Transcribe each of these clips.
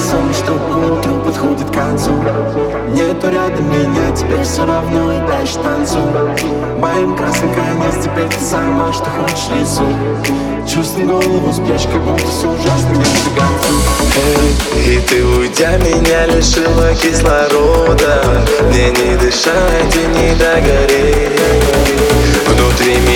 сон, что утро подходит к концу. Нету рядом меня, теперь все равно и дальше танцуй Моим красным конец, теперь ты сама, что хочешь рисуй Чувствую голову, спрячь, как будто все ужасно, не Эй, и ты уйдя меня лишила кислорода. Мне не дышать и не догореть. Внутри меня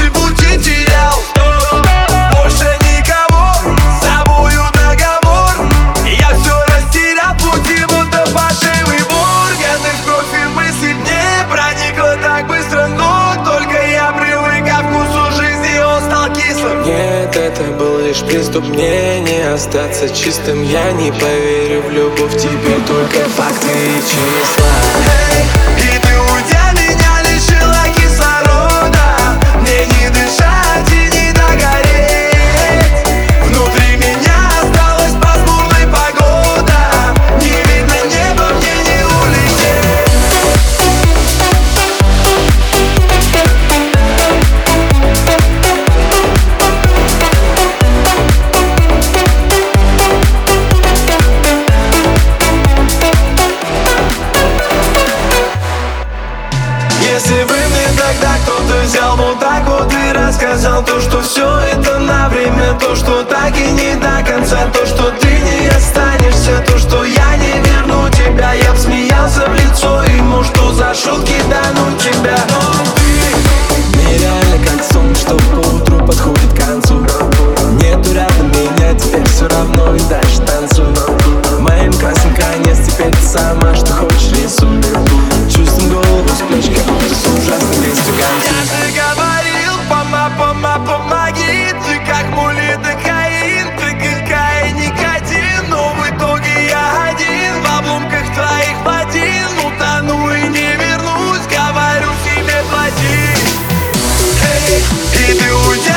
был лишь приступ Мне не остаться чистым Я не поверю. В любовь Тебе только факты взял вот так вот и рассказал То, что все это на время То, что get through it.